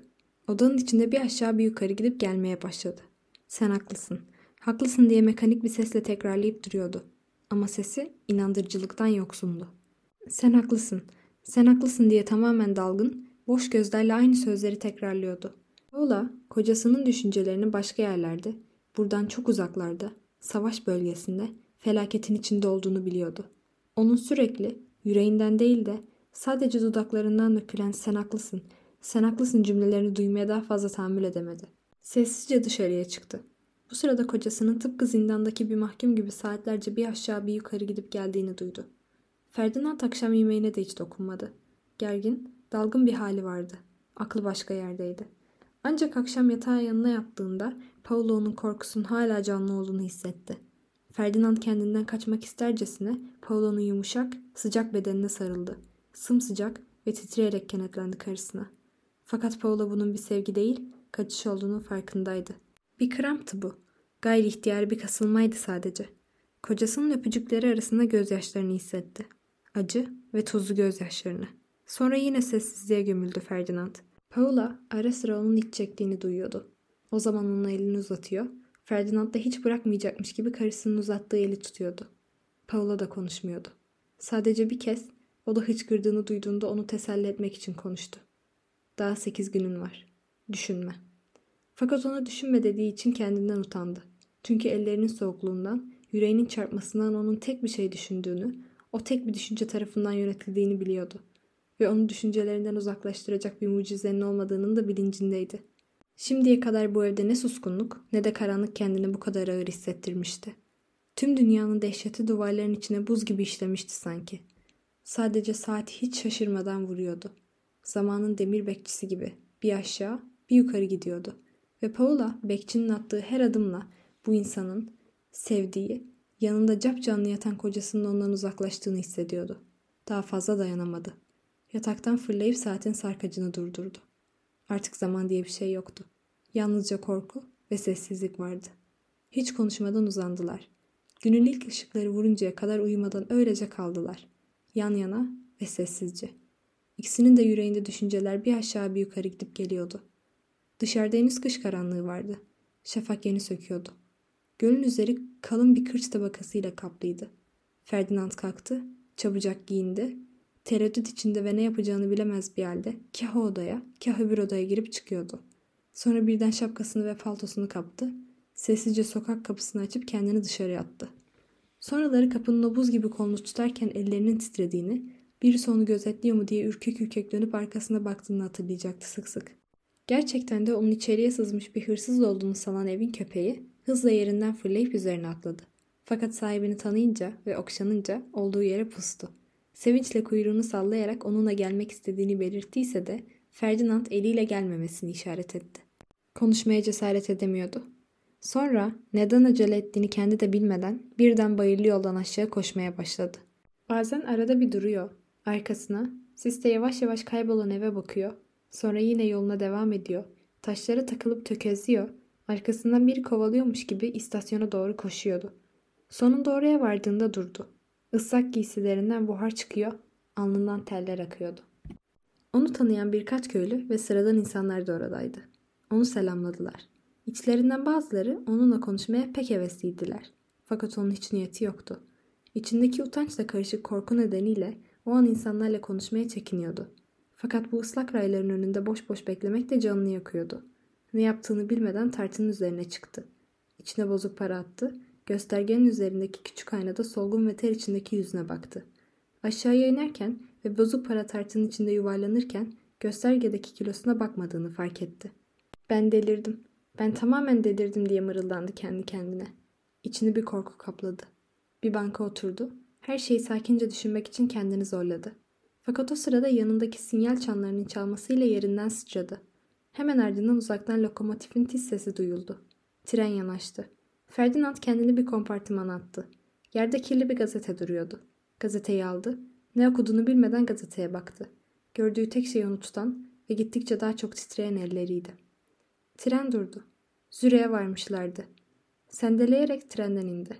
Odanın içinde bir aşağı bir yukarı gidip gelmeye başladı. Sen haklısın. Haklısın diye mekanik bir sesle tekrarlayıp duruyordu. Ama sesi inandırıcılıktan yoksundu. Sen haklısın. Sen haklısın diye tamamen dalgın, boş gözlerle aynı sözleri tekrarlıyordu. Paula, kocasının düşüncelerini başka yerlerde, buradan çok uzaklarda, savaş bölgesinde, felaketin içinde olduğunu biliyordu. Onun sürekli, yüreğinden değil de sadece dudaklarından dökülen sen haklısın, sen haklısın cümlelerini duymaya daha fazla tahammül edemedi. Sessizce dışarıya çıktı. Bu sırada kocasının tıpkı zindandaki bir mahkum gibi saatlerce bir aşağı bir yukarı gidip geldiğini duydu. Ferdinand akşam yemeğine de hiç dokunmadı. Gergin, dalgın bir hali vardı. Aklı başka yerdeydi. Ancak akşam yatağa yanına yattığında Paolo'nun korkusunun hala canlı olduğunu hissetti. Ferdinand kendinden kaçmak istercesine Paolo'nun yumuşak, sıcak bedenine sarıldı. Sımsıcak ve titreyerek kenetlendi karısına. Fakat Paolo bunun bir sevgi değil, kaçış olduğunun farkındaydı. Bir kramptı bu. Gayri ihtiyar bir kasılmaydı sadece. Kocasının öpücükleri arasında gözyaşlarını hissetti. Acı ve tuzlu gözyaşlarını. Sonra yine sessizliğe gömüldü Ferdinand. Paula ara sıra onun iç çektiğini duyuyordu. O zaman ona elini uzatıyor. Ferdinand da hiç bırakmayacakmış gibi karısının uzattığı eli tutuyordu. Paula da konuşmuyordu. Sadece bir kez o da hıçkırdığını duyduğunda onu teselli etmek için konuştu. Daha sekiz günün var. Düşünme. Fakat ona düşünme dediği için kendinden utandı. Çünkü ellerinin soğukluğundan, yüreğinin çarpmasından onun tek bir şey düşündüğünü, o tek bir düşünce tarafından yönetildiğini biliyordu. Ve onu düşüncelerinden uzaklaştıracak bir mucizenin olmadığının da bilincindeydi. Şimdiye kadar bu evde ne suskunluk ne de karanlık kendini bu kadar ağır hissettirmişti. Tüm dünyanın dehşeti duvarların içine buz gibi işlemişti sanki. Sadece saat hiç şaşırmadan vuruyordu. Zamanın demir bekçisi gibi bir aşağı bir yukarı gidiyordu. Ve Paula bekçinin attığı her adımla bu insanın sevdiği, yanında cap canlı yatan kocasının ondan uzaklaştığını hissediyordu. Daha fazla dayanamadı. Yataktan fırlayıp saatin sarkacını durdurdu. Artık zaman diye bir şey yoktu. Yalnızca korku ve sessizlik vardı. Hiç konuşmadan uzandılar. Günün ilk ışıkları vuruncaya kadar uyumadan öylece kaldılar. Yan yana ve sessizce. İkisinin de yüreğinde düşünceler bir aşağı bir yukarı gidip geliyordu. Dışarıda henüz kış karanlığı vardı. Şafak yeni söküyordu. Gölün üzeri kalın bir kırç tabakasıyla kaplıydı. Ferdinand kalktı, çabucak giyindi. Tereddüt içinde ve ne yapacağını bilemez bir halde kah o odaya, kah öbür odaya girip çıkıyordu. Sonra birden şapkasını ve paltosunu kaptı. Sessizce sokak kapısını açıp kendini dışarı attı. Sonraları kapının o buz gibi kolunu tutarken ellerinin titrediğini, birisi onu gözetliyor mu diye ürkek ürkek dönüp arkasına baktığını hatırlayacaktı sık sık. Gerçekten de onun içeriye sızmış bir hırsız olduğunu sanan evin köpeği hızla yerinden fırlayıp üzerine atladı. Fakat sahibini tanıyınca ve okşanınca olduğu yere pustu. Sevinçle kuyruğunu sallayarak onunla gelmek istediğini belirttiyse de Ferdinand eliyle gelmemesini işaret etti. Konuşmaya cesaret edemiyordu. Sonra neden acele ettiğini kendi de bilmeden birden bayırlı yoldan aşağı koşmaya başladı. Bazen arada bir duruyor. Arkasına, siste yavaş yavaş kaybolan eve bakıyor. Sonra yine yoluna devam ediyor. Taşlara takılıp tökezliyor. Arkasından biri kovalıyormuş gibi istasyona doğru koşuyordu. Sonunda oraya vardığında durdu. Islak giysilerinden buhar çıkıyor, alnından teller akıyordu. Onu tanıyan birkaç köylü ve sıradan insanlar da oradaydı. Onu selamladılar. İçlerinden bazıları onunla konuşmaya pek hevesliydiler. Fakat onun hiç niyeti yoktu. İçindeki utançla karışık korku nedeniyle o an insanlarla konuşmaya çekiniyordu. Fakat bu ıslak rayların önünde boş boş beklemek de canını yakıyordu. Ne yaptığını bilmeden tartının üzerine çıktı. İçine bozuk para attı, göstergenin üzerindeki küçük aynada solgun ve ter içindeki yüzüne baktı. Aşağıya inerken ve bozuk para tartının içinde yuvarlanırken göstergedeki kilosuna bakmadığını fark etti. Ben delirdim. Ben tamamen delirdim diye mırıldandı kendi kendine. İçini bir korku kapladı. Bir banka oturdu. Her şeyi sakince düşünmek için kendini zorladı. Fakat o sırada yanındaki sinyal çanlarının çalmasıyla yerinden sıçradı. Hemen ardından uzaktan lokomotifin tiz sesi duyuldu. Tren yanaştı. Ferdinand kendini bir kompartımana attı. Yerde kirli bir gazete duruyordu. Gazeteyi aldı. Ne okuduğunu bilmeden gazeteye baktı. Gördüğü tek şey onu ve gittikçe daha çok titreyen elleriydi. Tren durdu. Züre'ye varmışlardı. Sendeleyerek trenden indi.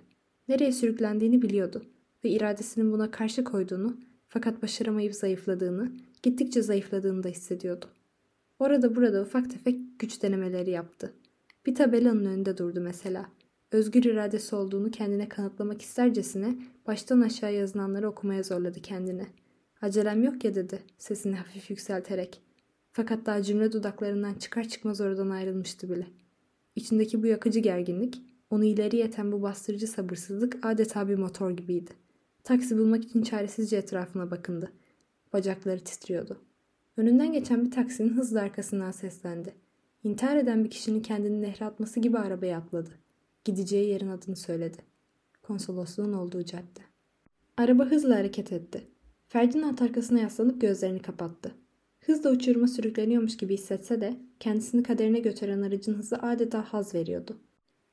Nereye sürüklendiğini biliyordu ve iradesinin buna karşı koyduğunu fakat başaramayıp zayıfladığını, gittikçe zayıfladığını da hissediyordu. Orada burada ufak tefek güç denemeleri yaptı. Bir tabelanın önünde durdu mesela. Özgür iradesi olduğunu kendine kanıtlamak istercesine baştan aşağı yazılanları okumaya zorladı kendini. Acelem yok ya dedi sesini hafif yükselterek. Fakat daha cümle dudaklarından çıkar çıkmaz oradan ayrılmıştı bile. İçindeki bu yakıcı gerginlik, onu ileri yeten bu bastırıcı sabırsızlık adeta bir motor gibiydi. Taksi bulmak için çaresizce etrafına bakındı. Bacakları titriyordu. Önünden geçen bir taksinin hızla arkasından seslendi. İntihar eden bir kişinin kendini nehre atması gibi arabaya atladı. Gideceği yerin adını söyledi. Konsolosluğun olduğu cadde. Araba hızla hareket etti. Ferdinand arkasına yaslanıp gözlerini kapattı. Hızla uçuruma sürükleniyormuş gibi hissetse de kendisini kaderine götüren aracın hızı adeta haz veriyordu.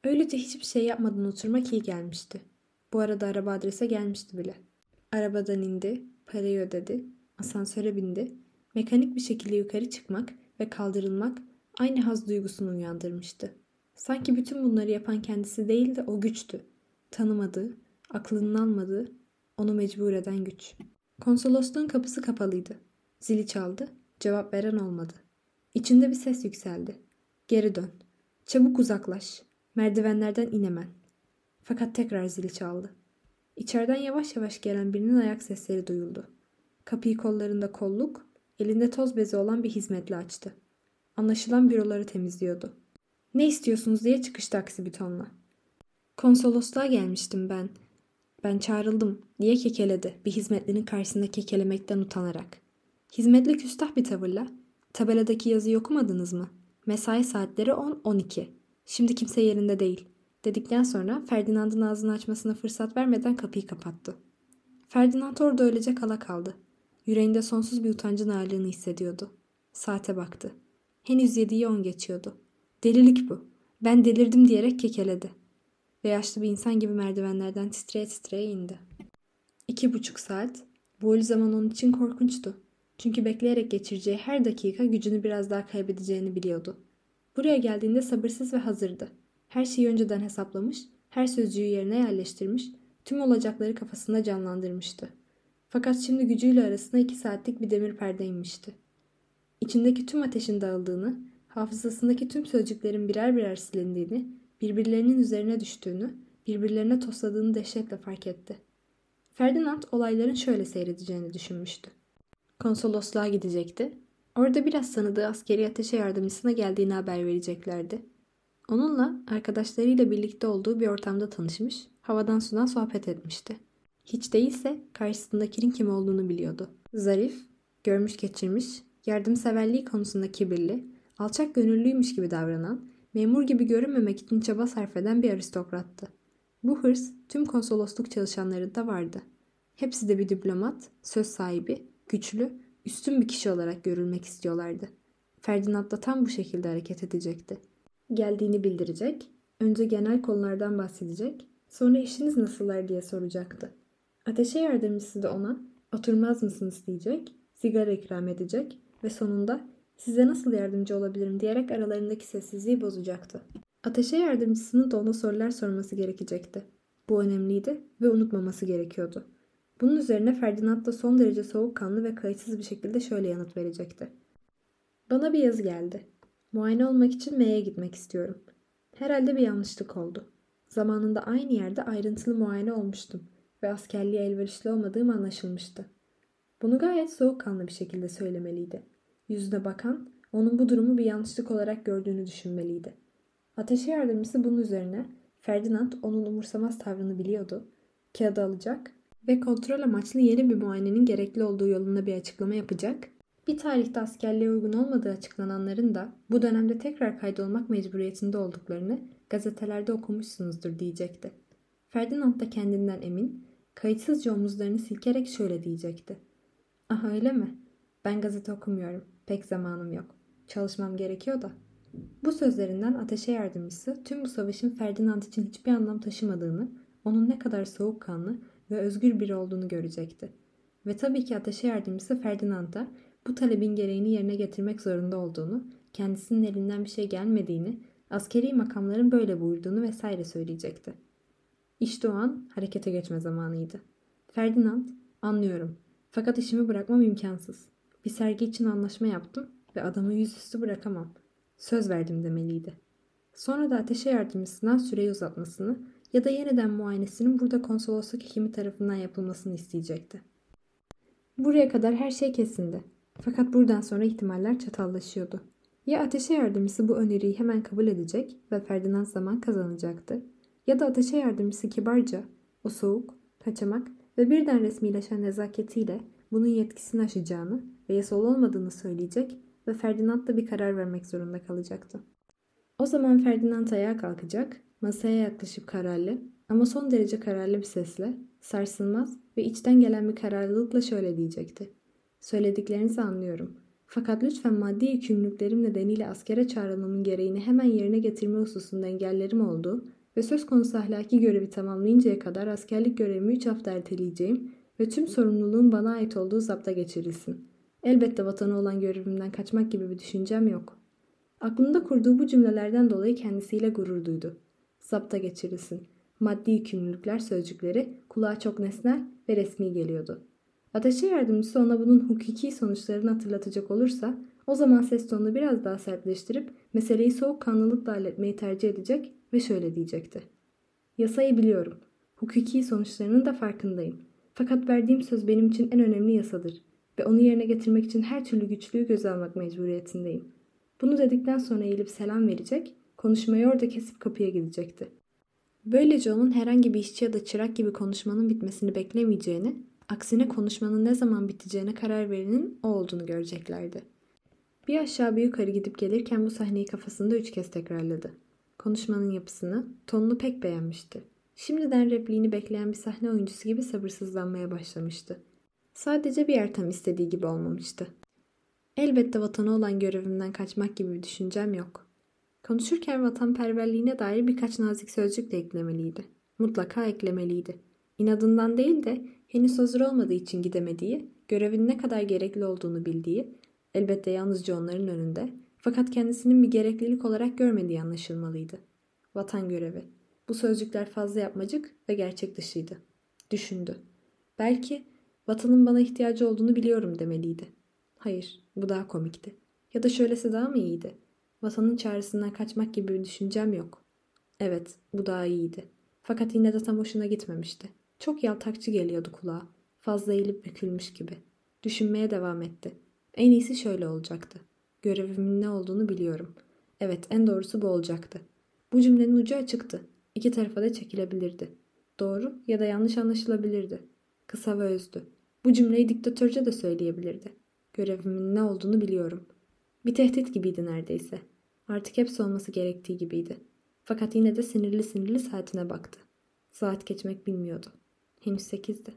Öylece hiçbir şey yapmadan oturmak iyi gelmişti. Bu arada araba adrese gelmişti bile. Arabadan indi, parayı ödedi, asansöre bindi. Mekanik bir şekilde yukarı çıkmak ve kaldırılmak aynı haz duygusunu uyandırmıştı. Sanki bütün bunları yapan kendisi değil de o güçtü. Tanımadığı, aklının almadığı, onu mecbur eden güç. Konsolosluğun kapısı kapalıydı. Zili çaldı, cevap veren olmadı. İçinde bir ses yükseldi. Geri dön. Çabuk uzaklaş. Merdivenlerden inemen. Fakat tekrar zili çaldı. İçeriden yavaş yavaş gelen birinin ayak sesleri duyuldu. Kapıyı kollarında kolluk, elinde toz bezi olan bir hizmetli açtı. Anlaşılan büroları temizliyordu. Ne istiyorsunuz diye çıkıştı aksi bir tonla. Konsolosluğa gelmiştim ben. Ben çağrıldım diye kekeledi bir hizmetlinin karşısında kekelemekten utanarak. Hizmetli küstah bir tavırla tabeladaki yazıyı okumadınız mı? Mesai saatleri 10-12. Şimdi kimse yerinde değil dedikten sonra Ferdinand'ın ağzını açmasına fırsat vermeden kapıyı kapattı. Ferdinand orada öylece kala kaldı. Yüreğinde sonsuz bir utancın ağırlığını hissediyordu. Saate baktı. Henüz yediği on geçiyordu. Delilik bu. Ben delirdim diyerek kekeledi. Ve yaşlı bir insan gibi merdivenlerden titreye titreye indi. İki buçuk saat. Bu zaman onun için korkunçtu. Çünkü bekleyerek geçireceği her dakika gücünü biraz daha kaybedeceğini biliyordu. Buraya geldiğinde sabırsız ve hazırdı. Her şeyi önceden hesaplamış, her sözcüğü yerine yerleştirmiş, tüm olacakları kafasında canlandırmıştı. Fakat şimdi gücüyle arasında iki saatlik bir demir perde inmişti. İçindeki tüm ateşin dağıldığını, hafızasındaki tüm sözcüklerin birer birer silindiğini, birbirlerinin üzerine düştüğünü, birbirlerine tosladığını dehşetle fark etti. Ferdinand olayların şöyle seyredeceğini düşünmüştü. Konsolosluğa gidecekti. Orada biraz tanıdığı askeri ateşe yardımcısına geldiğini haber vereceklerdi. Onunla arkadaşlarıyla birlikte olduğu bir ortamda tanışmış, havadan sudan sohbet etmişti. Hiç değilse karşısındakinin kim olduğunu biliyordu. Zarif, görmüş geçirmiş, yardımseverliği konusunda kibirli, alçak gönüllüymüş gibi davranan, memur gibi görünmemek için çaba sarf eden bir aristokrattı. Bu hırs tüm konsolosluk çalışanlarında vardı. Hepsi de bir diplomat, söz sahibi, güçlü, üstün bir kişi olarak görülmek istiyorlardı. Ferdinand da tam bu şekilde hareket edecekti geldiğini bildirecek, önce genel konulardan bahsedecek, sonra işiniz nasıllar diye soracaktı. Ateşe yardımcısı da ona oturmaz mısınız diyecek, sigara ikram edecek ve sonunda size nasıl yardımcı olabilirim diyerek aralarındaki sessizliği bozacaktı. Ateşe yardımcısının da ona sorular sorması gerekecekti. Bu önemliydi ve unutmaması gerekiyordu. Bunun üzerine Ferdinand da son derece soğukkanlı ve kayıtsız bir şekilde şöyle yanıt verecekti. Bana bir yazı geldi. Muayene olmak için M'ye gitmek istiyorum. Herhalde bir yanlışlık oldu. Zamanında aynı yerde ayrıntılı muayene olmuştum ve askerliğe elverişli olmadığım anlaşılmıştı. Bunu gayet soğukkanlı bir şekilde söylemeliydi. Yüzüne bakan, onun bu durumu bir yanlışlık olarak gördüğünü düşünmeliydi. Ateşe yardımcısı bunun üzerine Ferdinand onun umursamaz tavrını biliyordu. Kağıdı alacak ve kontrol amaçlı yeni bir muayenenin gerekli olduğu yolunda bir açıklama yapacak bir tarihte askerliğe uygun olmadığı açıklananların da bu dönemde tekrar kaydolmak mecburiyetinde olduklarını gazetelerde okumuşsunuzdur diyecekti. Ferdinand da kendinden emin, kayıtsızca omuzlarını silkerek şöyle diyecekti. Aha öyle mi? Ben gazete okumuyorum. Pek zamanım yok. Çalışmam gerekiyor da. Bu sözlerinden ateşe yardımcısı tüm bu savaşın Ferdinand için hiçbir anlam taşımadığını, onun ne kadar soğukkanlı ve özgür biri olduğunu görecekti. Ve tabii ki ateşe yardımcısı Ferdinand da bu talebin gereğini yerine getirmek zorunda olduğunu, kendisinin elinden bir şey gelmediğini, askeri makamların böyle buyurduğunu vesaire söyleyecekti. İşte o an harekete geçme zamanıydı. Ferdinand, anlıyorum. Fakat işimi bırakmam imkansız. Bir sergi için anlaşma yaptım ve adamı yüzüstü bırakamam. Söz verdim demeliydi. Sonra da ateşe yardımcısından süreyi uzatmasını ya da yeniden muayenesinin burada konsolosluk hekimi tarafından yapılmasını isteyecekti. Buraya kadar her şey kesindi. Fakat buradan sonra ihtimaller çatallaşıyordu. Ya ateşe yardımcısı bu öneriyi hemen kabul edecek ve Ferdinand zaman kazanacaktı ya da ateşe yardımcısı kibarca, o soğuk, kaçamak ve birden resmileşen nezaketiyle bunun yetkisini aşacağını ve yasal olmadığını söyleyecek ve Ferdinand da bir karar vermek zorunda kalacaktı. O zaman Ferdinand ayağa kalkacak, masaya yaklaşıp kararlı ama son derece kararlı bir sesle, sarsılmaz ve içten gelen bir kararlılıkla şöyle diyecekti. Söylediklerinizi anlıyorum. Fakat lütfen maddi yükümlülüklerim nedeniyle askere çağrılmamın gereğini hemen yerine getirme hususunda engellerim oldu ve söz konusu ahlaki görevi tamamlayıncaya kadar askerlik görevimi 3 hafta erteleyeceğim ve tüm sorumluluğun bana ait olduğu zapta geçirilsin. Elbette vatanı olan görevimden kaçmak gibi bir düşüncem yok. Aklında kurduğu bu cümlelerden dolayı kendisiyle gurur duydu. Zapta geçirilsin. Maddi yükümlülükler sözcükleri kulağa çok nesnel ve resmi geliyordu. Ateşe yardımcısı ona bunun hukuki sonuçlarını hatırlatacak olursa O zaman ses tonunu biraz daha sertleştirip meseleyi soğukkanlılıkla halletmeyi tercih edecek ve şöyle diyecekti. Yasayı biliyorum. Hukuki sonuçlarının da farkındayım. Fakat verdiğim söz benim için en önemli yasadır ve onu yerine getirmek için her türlü güçlüğü göze almak mecburiyetindeyim. Bunu dedikten sonra eğilip selam verecek, konuşmayı orada kesip kapıya gidecekti. Böylece onun herhangi bir işçi ya da çırak gibi konuşmanın bitmesini beklemeyeceğini, aksine konuşmanın ne zaman biteceğine karar verenin o olduğunu göreceklerdi. Bir aşağı bir yukarı gidip gelirken bu sahneyi kafasında üç kez tekrarladı. Konuşmanın yapısını, tonunu pek beğenmişti. Şimdiden repliğini bekleyen bir sahne oyuncusu gibi sabırsızlanmaya başlamıştı. Sadece bir yer tam istediği gibi olmamıştı. Elbette vatana olan görevimden kaçmak gibi bir düşüncem yok. Konuşurken vatanperverliğine dair birkaç nazik sözcük de eklemeliydi. Mutlaka eklemeliydi. İnadından değil de henüz hazır olmadığı için gidemediği, görevin ne kadar gerekli olduğunu bildiği, elbette yalnızca onların önünde, fakat kendisinin bir gereklilik olarak görmediği anlaşılmalıydı. Vatan görevi. Bu sözcükler fazla yapmacık ve gerçek dışıydı. Düşündü. Belki vatanın bana ihtiyacı olduğunu biliyorum demeliydi. Hayır, bu daha komikti. Ya da şöylesi daha mı iyiydi? Vatanın çağrısından kaçmak gibi bir düşüncem yok. Evet, bu daha iyiydi. Fakat yine de tam hoşuna gitmemişti. Çok yaltakçı geliyordu kulağa. Fazla eğilip bükülmüş gibi. Düşünmeye devam etti. En iyisi şöyle olacaktı. Görevimin ne olduğunu biliyorum. Evet, en doğrusu bu olacaktı. Bu cümlenin ucu açıktı. İki tarafa da çekilebilirdi. Doğru ya da yanlış anlaşılabilirdi. Kısa ve özdü. Bu cümleyi diktatörce de söyleyebilirdi. Görevimin ne olduğunu biliyorum. Bir tehdit gibiydi neredeyse. Artık hepsi olması gerektiği gibiydi. Fakat yine de sinirli sinirli saatine baktı. Saat geçmek bilmiyordu. Henüz sekizdi.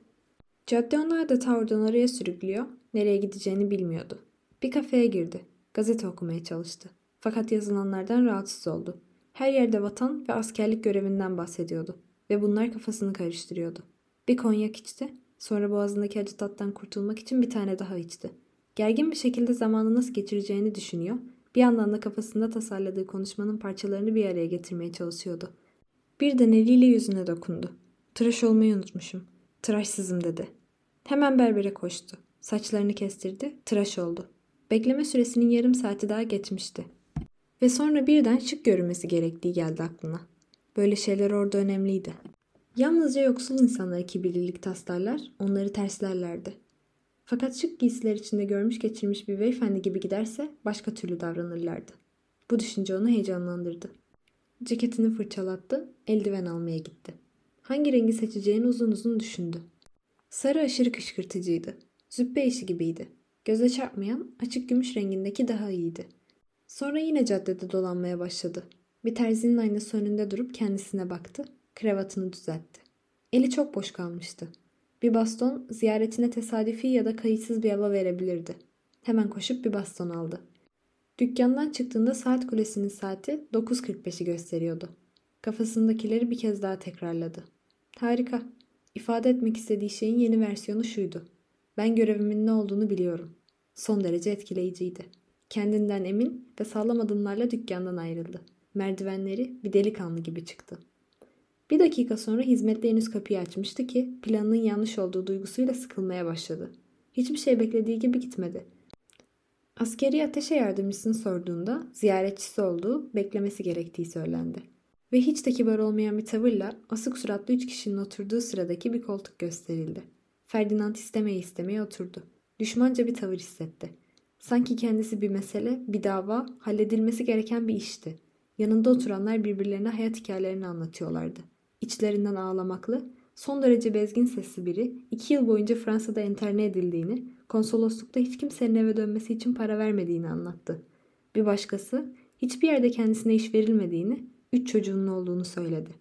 Cadde onu adeta oradan oraya sürüklüyor, nereye gideceğini bilmiyordu. Bir kafeye girdi. Gazete okumaya çalıştı. Fakat yazılanlardan rahatsız oldu. Her yerde vatan ve askerlik görevinden bahsediyordu. Ve bunlar kafasını karıştırıyordu. Bir konyak içti, sonra boğazındaki acı tattan kurtulmak için bir tane daha içti. Gergin bir şekilde zamanı nasıl geçireceğini düşünüyor, bir yandan da kafasında tasarladığı konuşmanın parçalarını bir araya getirmeye çalışıyordu. Birden eliyle yüzüne dokundu. Tıraş olmayı unutmuşum. Tıraşsızım dedi. Hemen berbere koştu. Saçlarını kestirdi, tıraş oldu. Bekleme süresinin yarım saati daha geçmişti. Ve sonra birden şık görünmesi gerektiği geldi aklına. Böyle şeyler orada önemliydi. Yalnızca yoksul insanlara kibirlilik taslarlar, onları terslerlerdi. Fakat şık giysiler içinde görmüş geçirmiş bir beyefendi gibi giderse başka türlü davranırlardı. Bu düşünce onu heyecanlandırdı. Ceketini fırçalattı, eldiven almaya gitti. Hangi rengi seçeceğini uzun uzun düşündü. Sarı aşırı kışkırtıcıydı. Züppe işi gibiydi. Göze çarpmayan açık gümüş rengindeki daha iyiydi. Sonra yine caddede dolanmaya başladı. Bir terzinin aynası önünde durup kendisine baktı. Kravatını düzeltti. Eli çok boş kalmıştı. Bir baston ziyaretine tesadüfi ya da kayıtsız bir hava verebilirdi. Hemen koşup bir baston aldı. Dükkandan çıktığında saat kulesinin saati 9.45'i gösteriyordu. Kafasındakileri bir kez daha tekrarladı. Harika. İfade etmek istediği şeyin yeni versiyonu şuydu. Ben görevimin ne olduğunu biliyorum. Son derece etkileyiciydi. Kendinden emin ve sağlam adımlarla dükkandan ayrıldı. Merdivenleri bir delikanlı gibi çıktı. Bir dakika sonra hizmetli henüz kapıyı açmıştı ki planının yanlış olduğu duygusuyla sıkılmaya başladı. Hiçbir şey beklediği gibi gitmedi. Askeri ateşe yardımcısını sorduğunda ziyaretçisi olduğu, beklemesi gerektiği söylendi. Ve hiç de kibar olmayan bir tavırla asık suratlı üç kişinin oturduğu sıradaki bir koltuk gösterildi. Ferdinand istemeye istemeye oturdu. Düşmanca bir tavır hissetti. Sanki kendisi bir mesele, bir dava, halledilmesi gereken bir işti. Yanında oturanlar birbirlerine hayat hikayelerini anlatıyorlardı. İçlerinden ağlamaklı, son derece bezgin sesli biri iki yıl boyunca Fransa'da enterne edildiğini, konsoloslukta hiç kimsenin eve dönmesi için para vermediğini anlattı. Bir başkası hiçbir yerde kendisine iş verilmediğini, üç çocuğunun olduğunu söyledi.